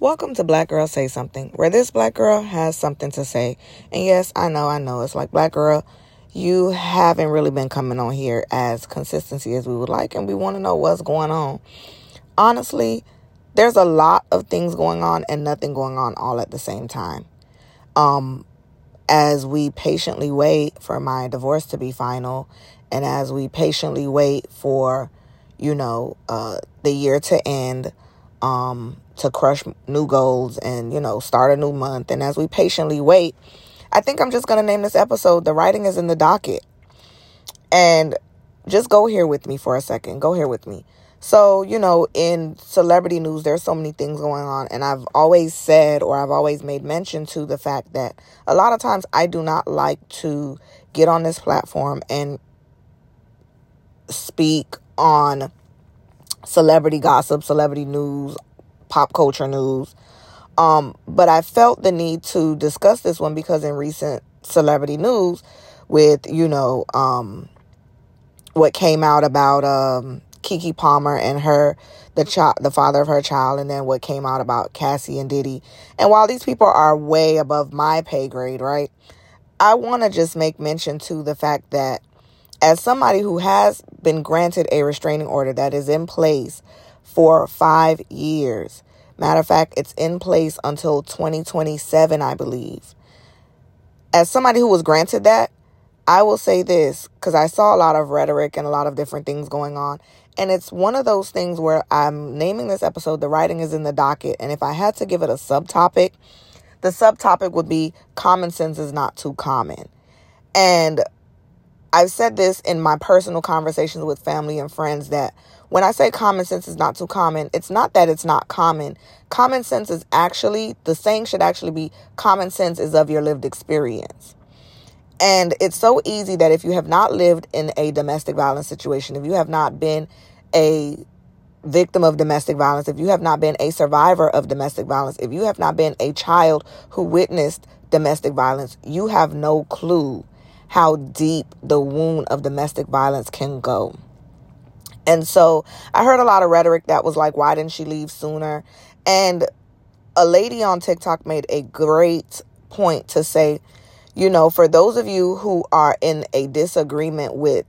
Welcome to Black Girl Say Something, where this black girl has something to say. And yes, I know, I know. It's like, Black Girl, you haven't really been coming on here as consistency as we would like, and we want to know what's going on. Honestly, there's a lot of things going on and nothing going on all at the same time. Um, as we patiently wait for my divorce to be final, and as we patiently wait for, you know, uh, the year to end, um, to crush new goals and, you know, start a new month. And as we patiently wait, I think I'm just going to name this episode The Writing is in the Docket. And just go here with me for a second. Go here with me. So, you know, in celebrity news, there's so many things going on. And I've always said, or I've always made mention to the fact that a lot of times I do not like to get on this platform and speak on celebrity gossip, celebrity news, pop culture news. Um, but I felt the need to discuss this one because in recent celebrity news, with you know um, what came out about um, Keke Palmer and her the child the father of her child and then what came out about Cassie and Diddy. And while these people are way above my pay grade, right? I want to just make mention to the fact that as somebody who has been granted a restraining order that is in place for 5 years. Matter of fact, it's in place until 2027, I believe. As somebody who was granted that, I will say this because I saw a lot of rhetoric and a lot of different things going on. And it's one of those things where I'm naming this episode, The Writing is in the Docket. And if I had to give it a subtopic, the subtopic would be Common Sense is Not Too Common. And I've said this in my personal conversations with family and friends that when I say common sense is not too common, it's not that it's not common. Common sense is actually, the saying should actually be common sense is of your lived experience. And it's so easy that if you have not lived in a domestic violence situation, if you have not been a victim of domestic violence, if you have not been a survivor of domestic violence, if you have not been a child who witnessed domestic violence, you have no clue how deep the wound of domestic violence can go. And so I heard a lot of rhetoric that was like, why didn't she leave sooner? And a lady on TikTok made a great point to say, you know, for those of you who are in a disagreement with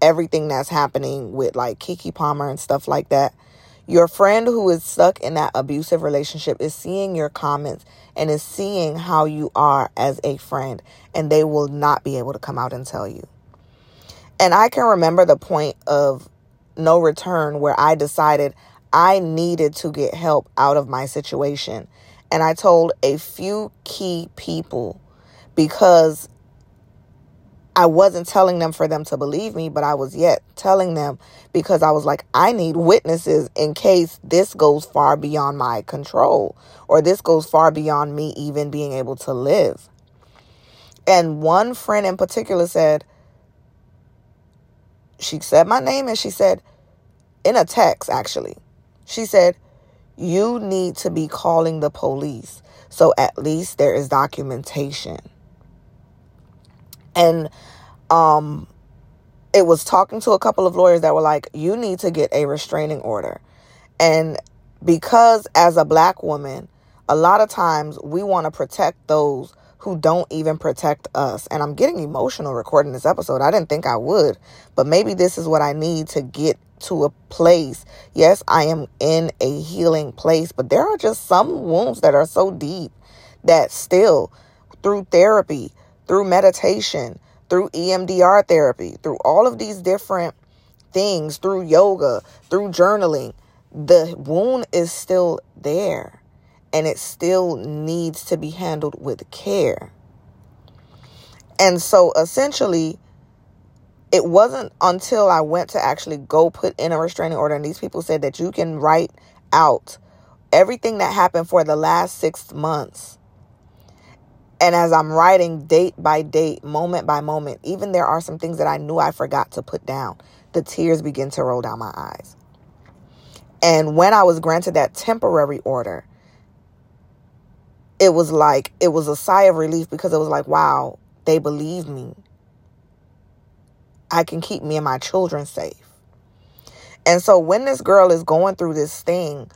everything that's happening with like Keke Palmer and stuff like that, your friend who is stuck in that abusive relationship is seeing your comments and is seeing how you are as a friend, and they will not be able to come out and tell you. And I can remember the point of no return where I decided I needed to get help out of my situation. And I told a few key people because I wasn't telling them for them to believe me, but I was yet telling them because I was like, I need witnesses in case this goes far beyond my control or this goes far beyond me even being able to live. And one friend in particular said, she said my name and she said, in a text actually, she said, You need to be calling the police so at least there is documentation. And um it was talking to a couple of lawyers that were like, you need to get a restraining order. And because as a black woman, a lot of times we want to protect those who don't even protect us. And I'm getting emotional recording this episode. I didn't think I would, but maybe this is what I need to get to a place. Yes, I am in a healing place, but there are just some wounds that are so deep that still through therapy, through meditation, through EMDR therapy, through all of these different things, through yoga, through journaling, the wound is still there and it still needs to be handled with care. And so essentially, it wasn't until I went to actually go put in a restraining order, and these people said that you can write out everything that happened for the last six months and as I'm writing date by date, moment by moment, even there are some things that I knew I forgot to put down. The tears begin to roll down my eyes. And when I was granted that temporary order, it was like, it was a sigh of relief because it was like, wow, they believe me. I can keep me and my children safe. And so when this girl is going through this thing,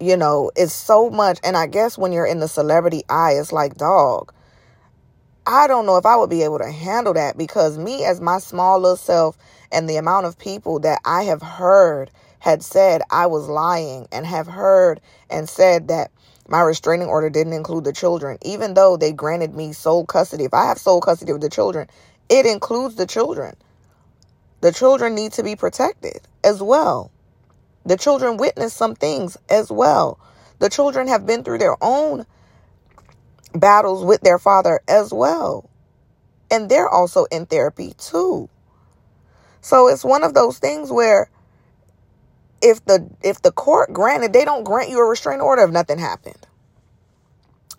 you know, it's so much. And I guess when you're in the celebrity eye, it's like, dog, I don't know if I would be able to handle that because me, as my small little self, and the amount of people that I have heard had said I was lying and have heard and said that my restraining order didn't include the children, even though they granted me sole custody. If I have sole custody of the children, it includes the children. The children need to be protected as well. The children witness some things as well. The children have been through their own battles with their father as well. And they're also in therapy too. So it's one of those things where if the if the court granted they don't grant you a restraining order if nothing happened.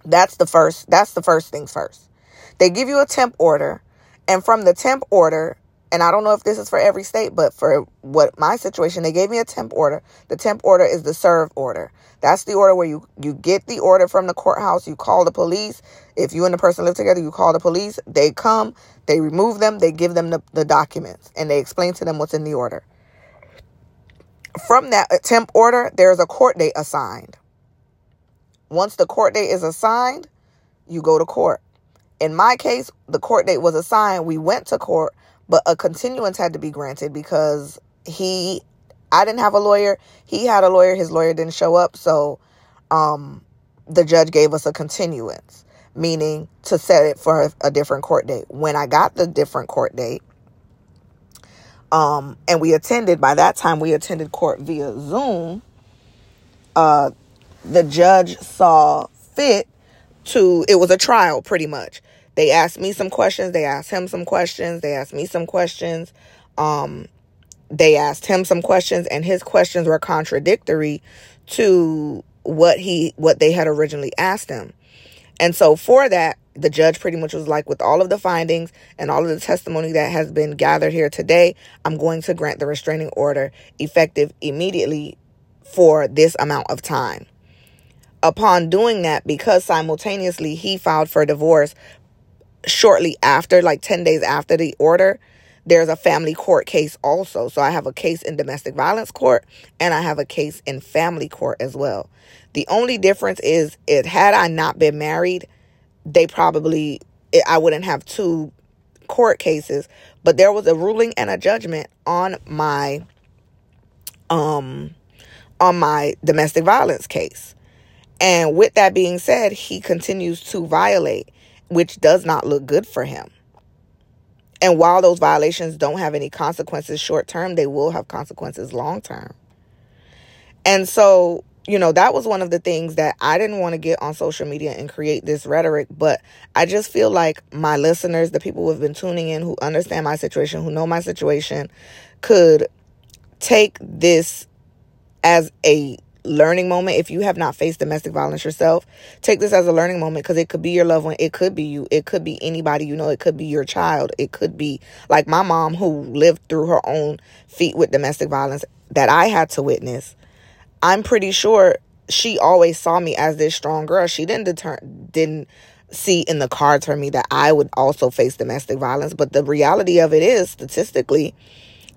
That's the first that's the first things first. They give you a temp order and from the temp order and i don't know if this is for every state but for what my situation they gave me a temp order. The temp order is the serve order. That's the order where you you get the order from the courthouse you call the police. If you and the person live together you call the police. They come they remove them they give them the, the documents and they explain to them what's in the order from that temp order, there's a court date assigned. Once the court date is assigned, you go to court. In my case, the court date was assigned. We went to court, but a continuance had to be granted because he, I didn't have a lawyer. He had a lawyer. His lawyer didn't show up. So, um, the judge gave us a continuance, meaning to set it for a different court date. When I got the different court date, um, and we attended, by that time, we attended court via Zoom. Uh, the judge saw fit to, it was a trial pretty much. They asked me some questions, they asked him some questions, they asked me some questions. Um, they asked him some questions, and his questions were contradictory to what he what they had originally asked him. And so for that, the judge pretty much was like, with all of the findings and all of the testimony that has been gathered here today, I'm going to grant the restraining order effective immediately for this amount of time. Upon doing that, because simultaneously he filed for divorce shortly after, like 10 days after the order, there's a family court case also. So I have a case in domestic violence court and I have a case in family court as well. The only difference is it had I not been married, they probably I wouldn't have two court cases, but there was a ruling and a judgment on my um on my domestic violence case. And with that being said, he continues to violate, which does not look good for him. And while those violations don't have any consequences short term, they will have consequences long term. And so you know, that was one of the things that I didn't want to get on social media and create this rhetoric, but I just feel like my listeners, the people who have been tuning in, who understand my situation, who know my situation, could take this as a learning moment. If you have not faced domestic violence yourself, take this as a learning moment because it could be your loved one, it could be you, it could be anybody you know, it could be your child, it could be like my mom who lived through her own feat with domestic violence that I had to witness I'm pretty sure she always saw me as this strong girl. She didn't deter didn't see in the cards for me that I would also face domestic violence, but the reality of it is statistically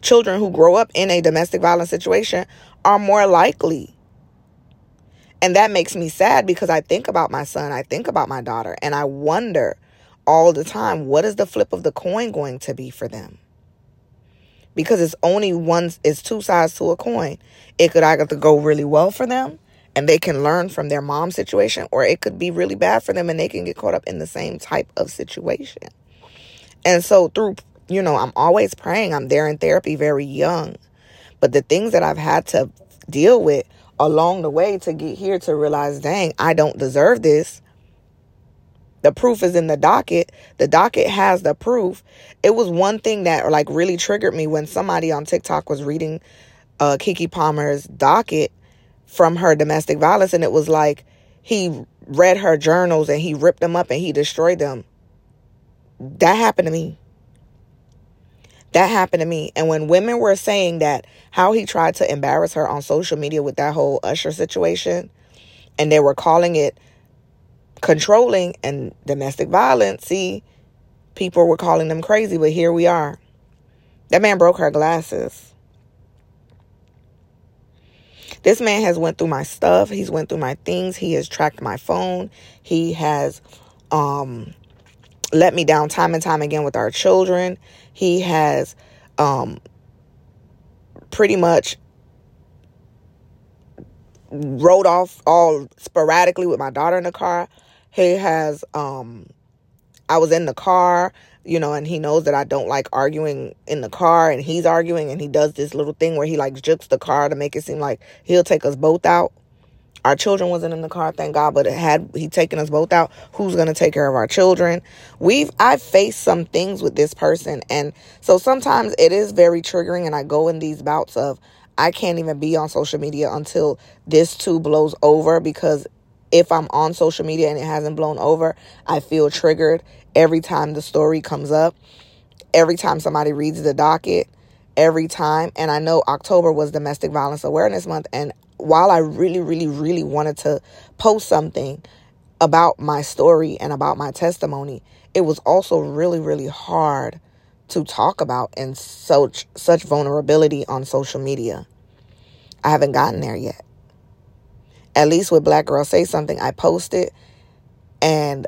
children who grow up in a domestic violence situation are more likely. And that makes me sad because I think about my son, I think about my daughter, and I wonder all the time what is the flip of the coin going to be for them? because it's only one it's two sides to a coin. It could either go really well for them and they can learn from their mom's situation or it could be really bad for them and they can get caught up in the same type of situation. And so through you know i'm always praying. I'm there in therapy very young. But the things that i've had to deal with along the way to get here to realize dang i don't deserve this the proof is in the docket. The docket has the proof. It was one thing that like really triggered me when somebody on TikTok was reading uh, Keke Palmer's docket from her domestic violence, and it was like he read her journals and he ripped them up and he destroyed them. That happened to me. That happened to me. And when women were saying that how he tried to embarrass her on social media with that whole Usher situation, and they were calling it controlling and domestic violence, see, people were calling them crazy, but here we are. That man broke her glasses. This man has went through my stuff. He's went through my things. He has tracked my phone. He has um let me down time and time again with our children. He has um pretty much rode off all sporadically with my daughter in the car. He has um I was in the car, you know, and he knows that I don't like arguing in the car and he's arguing and he does this little thing where he like jukes the car to make it seem like he'll take us both out. Our children wasn't in the car, thank God, but it had he taken us both out, who's gonna take care of our children? We've I've faced some things with this person and so sometimes it is very triggering and I go in these bouts of I can't even be on social media until this too blows over because if I'm on social media and it hasn't blown over, I feel triggered every time the story comes up, every time somebody reads the docket, every time. And I know October was Domestic Violence Awareness Month. And while I really, really, really wanted to post something about my story and about my testimony, it was also really, really hard to talk about in such such vulnerability on social media. I haven't gotten there yet. At least with Black Girl Say Something, I posted and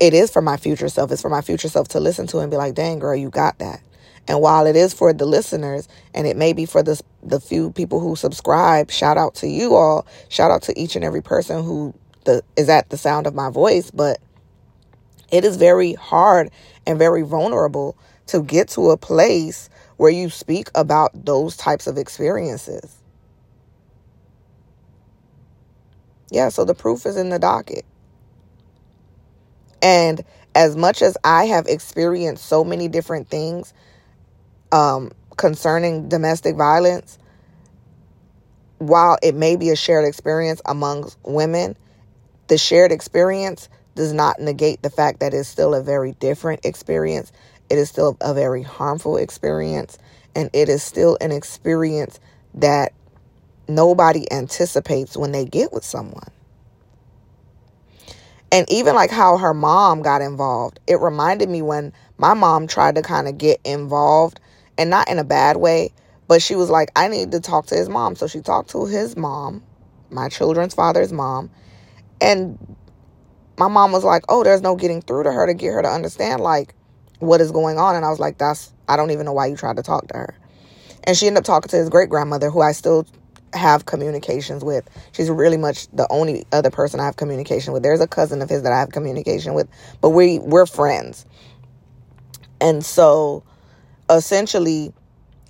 it is for my future self. It's for my future self to listen to and be like, dang girl, you got that. And while it is for the listeners and it may be for the, the few people who subscribe, shout out to you all. Shout out to each and every person who the, is at the sound of my voice. But it is very hard and very vulnerable to get to a place where you speak about those types of experiences. Yeah, so the proof is in the docket. And as much as I have experienced so many different things um, concerning domestic violence, while it may be a shared experience amongst women, the shared experience does not negate the fact that it's still a very different experience it is still a very harmful experience, and it is still an experience that nobody anticipates when they get with someone. And even like how her mom got involved, it reminded me when my mom tried to kind of get involved, and not in a bad way, but she was like, I need to talk to his mom. So she talked to his mom, my children's father's mom, and my mom was like, Oh, there's no getting through to her to get her to understand, like, what is going on. And I was like, that's, I don't even know why you tried to talk to her. And she ended up talking to his great grandmother, who I still have communications with. She's really much the only other person I have communication with. There's a cousin of his that I have communication with, but we we're friends. And so essentially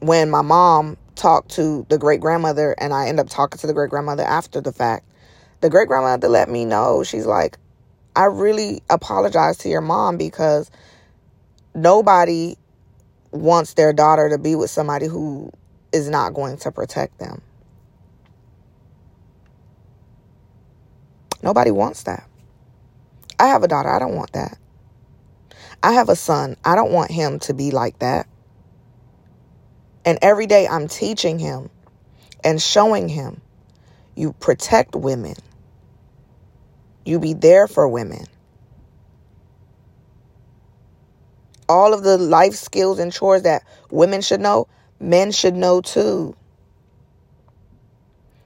when my mom talked to the great grandmother and I end up talking to the great grandmother after the fact, the great grandmother let me know she's like I really apologize to your mom because nobody wants their daughter to be with somebody who is not going to protect them. Nobody wants that. I have a daughter. I don't want that. I have a son. I don't want him to be like that. And every day I'm teaching him and showing him you protect women, you be there for women. all of the life skills and chores that women should know, men should know too.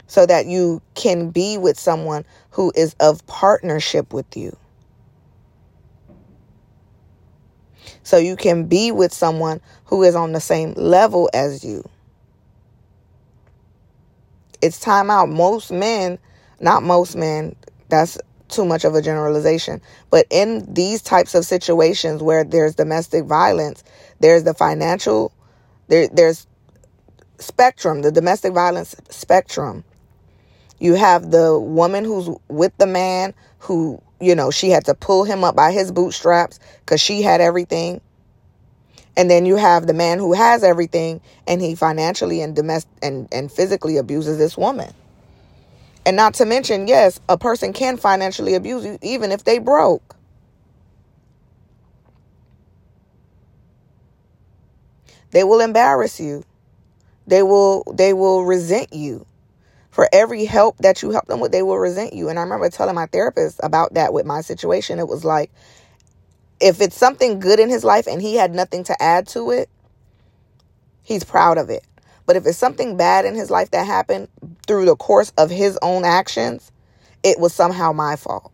So that you can be with someone who is of partnership with you. So you can be with someone who is on the same level as you. It's time out. Most men, not most men, that's too much of a generalization, but in these types of situations where there's domestic violence, there's the financial, there, there's spectrum, the domestic violence spectrum. You have the woman who's with the man who, you know, she had to pull him up by his bootstraps because she had everything. And then you have the man who has everything and he financially and domestic and, and physically abuses this woman. And not to mention, yes, a person can financially abuse you even if they broke. They will embarrass you. They will they will resent you. For every help that you help them with, they will resent you. And I remember telling my therapist about that with my situation. It was like if it's something good in his life and he had nothing to add to it, he's proud of it. But if it's something bad in his life that happened through the course of his own actions, it was somehow my fault.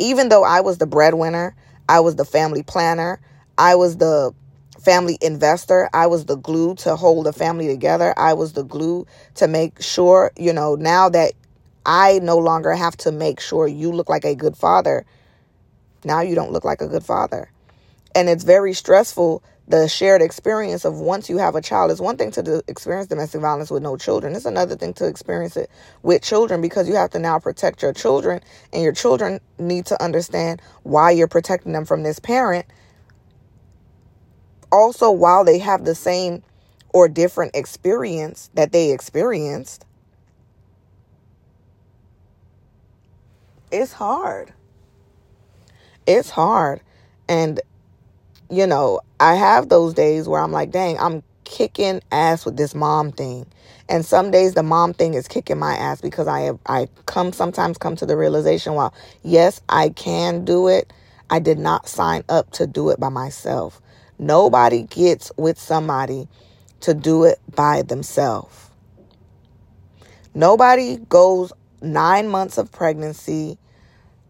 Even though I was the breadwinner, I was the family planner, I was the family investor, I was the glue to hold the family together, I was the glue to make sure, you know, now that I no longer have to make sure you look like a good father, now you don't look like a good father. And it's very stressful the shared experience of once you have a child is one thing to experience domestic violence with no children. It's another thing to experience it with children because you have to now protect your children, and your children need to understand why you're protecting them from this parent. Also, while they have the same or different experience that they experienced, it's hard. It's hard. And you know, I have those days where I'm like, dang, I'm kicking ass with this mom thing. And some days the mom thing is kicking my ass because I have, I come sometimes come to the realization, well, yes, I can do it. I did not sign up to do it by myself. Nobody gets with somebody to do it by themselves. Nobody goes nine months of pregnancy,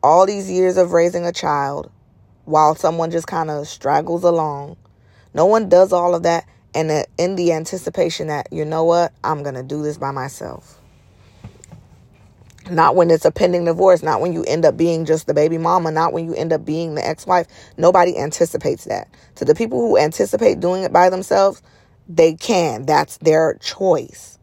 all these years of raising a child, while someone just kind of straggles along. No one does all of that and uh, in the anticipation that, you know what, I'm going to do this by myself. Not when it's a pending divorce, not when you end up being just the baby mama, not when you end up being the ex wife. Nobody anticipates that. To the people who anticipate doing it by themselves, they can. That's their choice.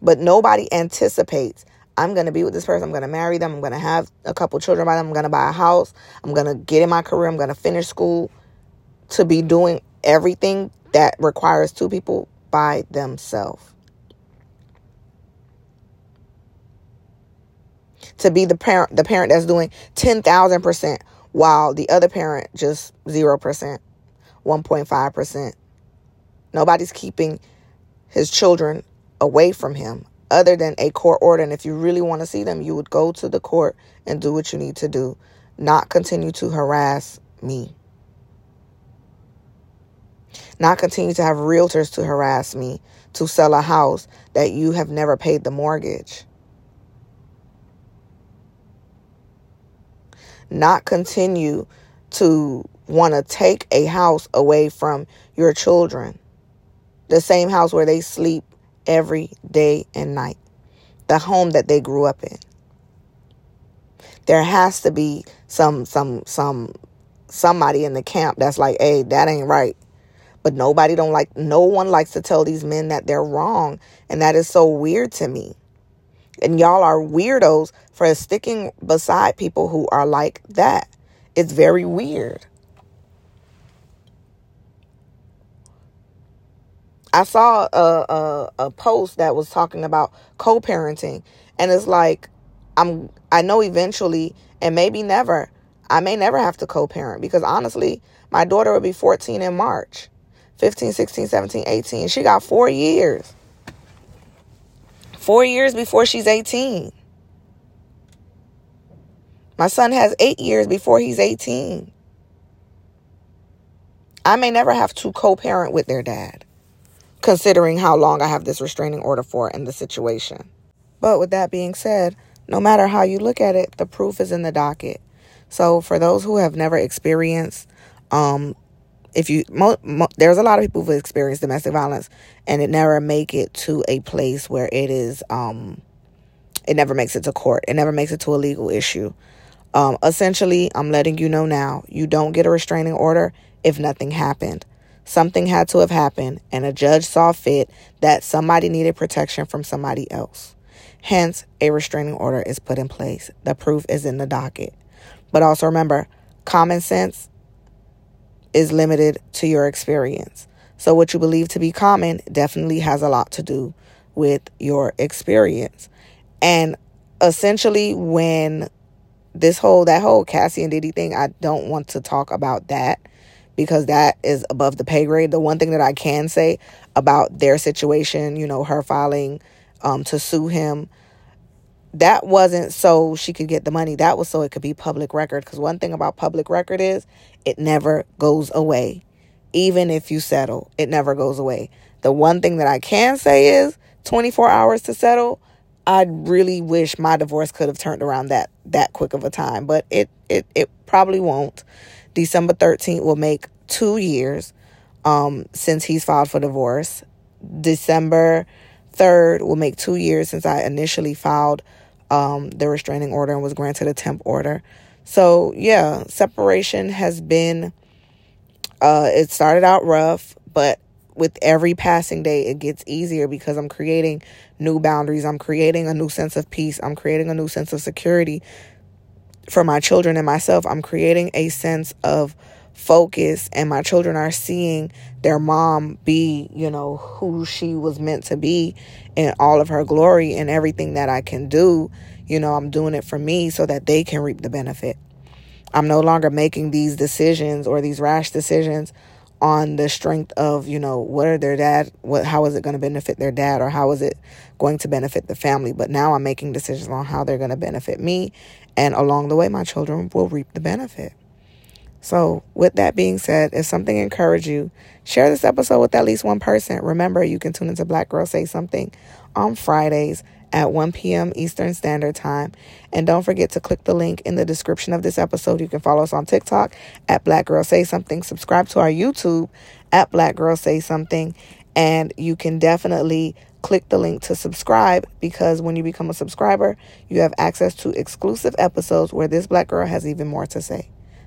But nobody anticipates I'm going to be with this person. I'm going to marry them. I'm going to have a couple children by them. I'm going to buy a house. I'm going to get in my career. I'm going to finish school to be doing everything that requires two people by themselves. To be the parent, the parent that's doing 10,000% while the other parent just 0%, 1.5%. Nobody's keeping his children away from him other than a court order. And if you really want to see them, you would go to the court and do what you need to do, not continue to harass me. Not continue to have realtors to harass me to sell a house that you have never paid the mortgage. Not continue to want to take a house away from your children. The same house where they sleep every day and night. The home that they grew up in. There has to be some some some somebody in the camp that's like, "Hey, that ain't right." But nobody don't like no one likes to tell these men that they're wrong, and that is so weird to me. And y'all are weirdos for sticking beside people who are like that. It's very weird. I saw a, a, a post that was talking about co-parenting, and it's like I'm I know eventually and maybe never I may never have to co-parent because honestly, my daughter will be 14 in March. 15, 16, 17, 18. She got 4 years. 4 years before she's 18. My son has 8 years before he's 18. I may never have to co-parent with their dad considering how long I have this restraining order for in the situation. But with that being said, no matter how you look at it, the proof is in the docket. So for those who have never experienced, um, if you mo- mo- there's a lot of people who've experienced domestic violence and it never make it to a place where it is um, it never makes it to court. It never makes it to a legal issue. Um, essentially, I'm letting you know now, you don't get a restraining order if nothing happened. Something had to have happened, and a judge saw fit that somebody needed protection from somebody else. Hence, a restraining order is put in place. The proof is in the docket. But also remember, common sense is limited to your experience. So, what you believe to be common definitely has a lot to do with your experience. And essentially, when this whole, that whole Cassie and Diddy thing, I don't want to talk about that because that is above the pay grade. The one thing that I can say about their situation, you know, her filing um, to sue him, that wasn't so she could get the money. That was so it could be public record. Because one thing about public record is it never goes away. Even if you settle, it never goes away. The one thing that I can say is 24 hours to settle, I really wish my divorce could have turned around that that quick of a time, but it it it probably won't. December 13th will make 2 years um since he's filed for divorce. December 3rd will make 2 years since I initially filed um the restraining order and was granted a temp order. So, yeah, separation has been uh it started out rough, but with every passing day, it gets easier because I'm creating new boundaries. I'm creating a new sense of peace. I'm creating a new sense of security for my children and myself. I'm creating a sense of focus, and my children are seeing their mom be, you know, who she was meant to be in all of her glory and everything that I can do. You know, I'm doing it for me so that they can reap the benefit. I'm no longer making these decisions or these rash decisions on the strength of you know what are their dad what how is it going to benefit their dad or how is it going to benefit the family but now i'm making decisions on how they're going to benefit me and along the way my children will reap the benefit so with that being said if something encouraged you share this episode with at least one person remember you can tune into black girl say something on fridays at 1 p.m. Eastern Standard Time. And don't forget to click the link in the description of this episode. You can follow us on TikTok at Black Girl Say Something. Subscribe to our YouTube at Black Girl Say Something. And you can definitely click the link to subscribe because when you become a subscriber, you have access to exclusive episodes where this black girl has even more to say.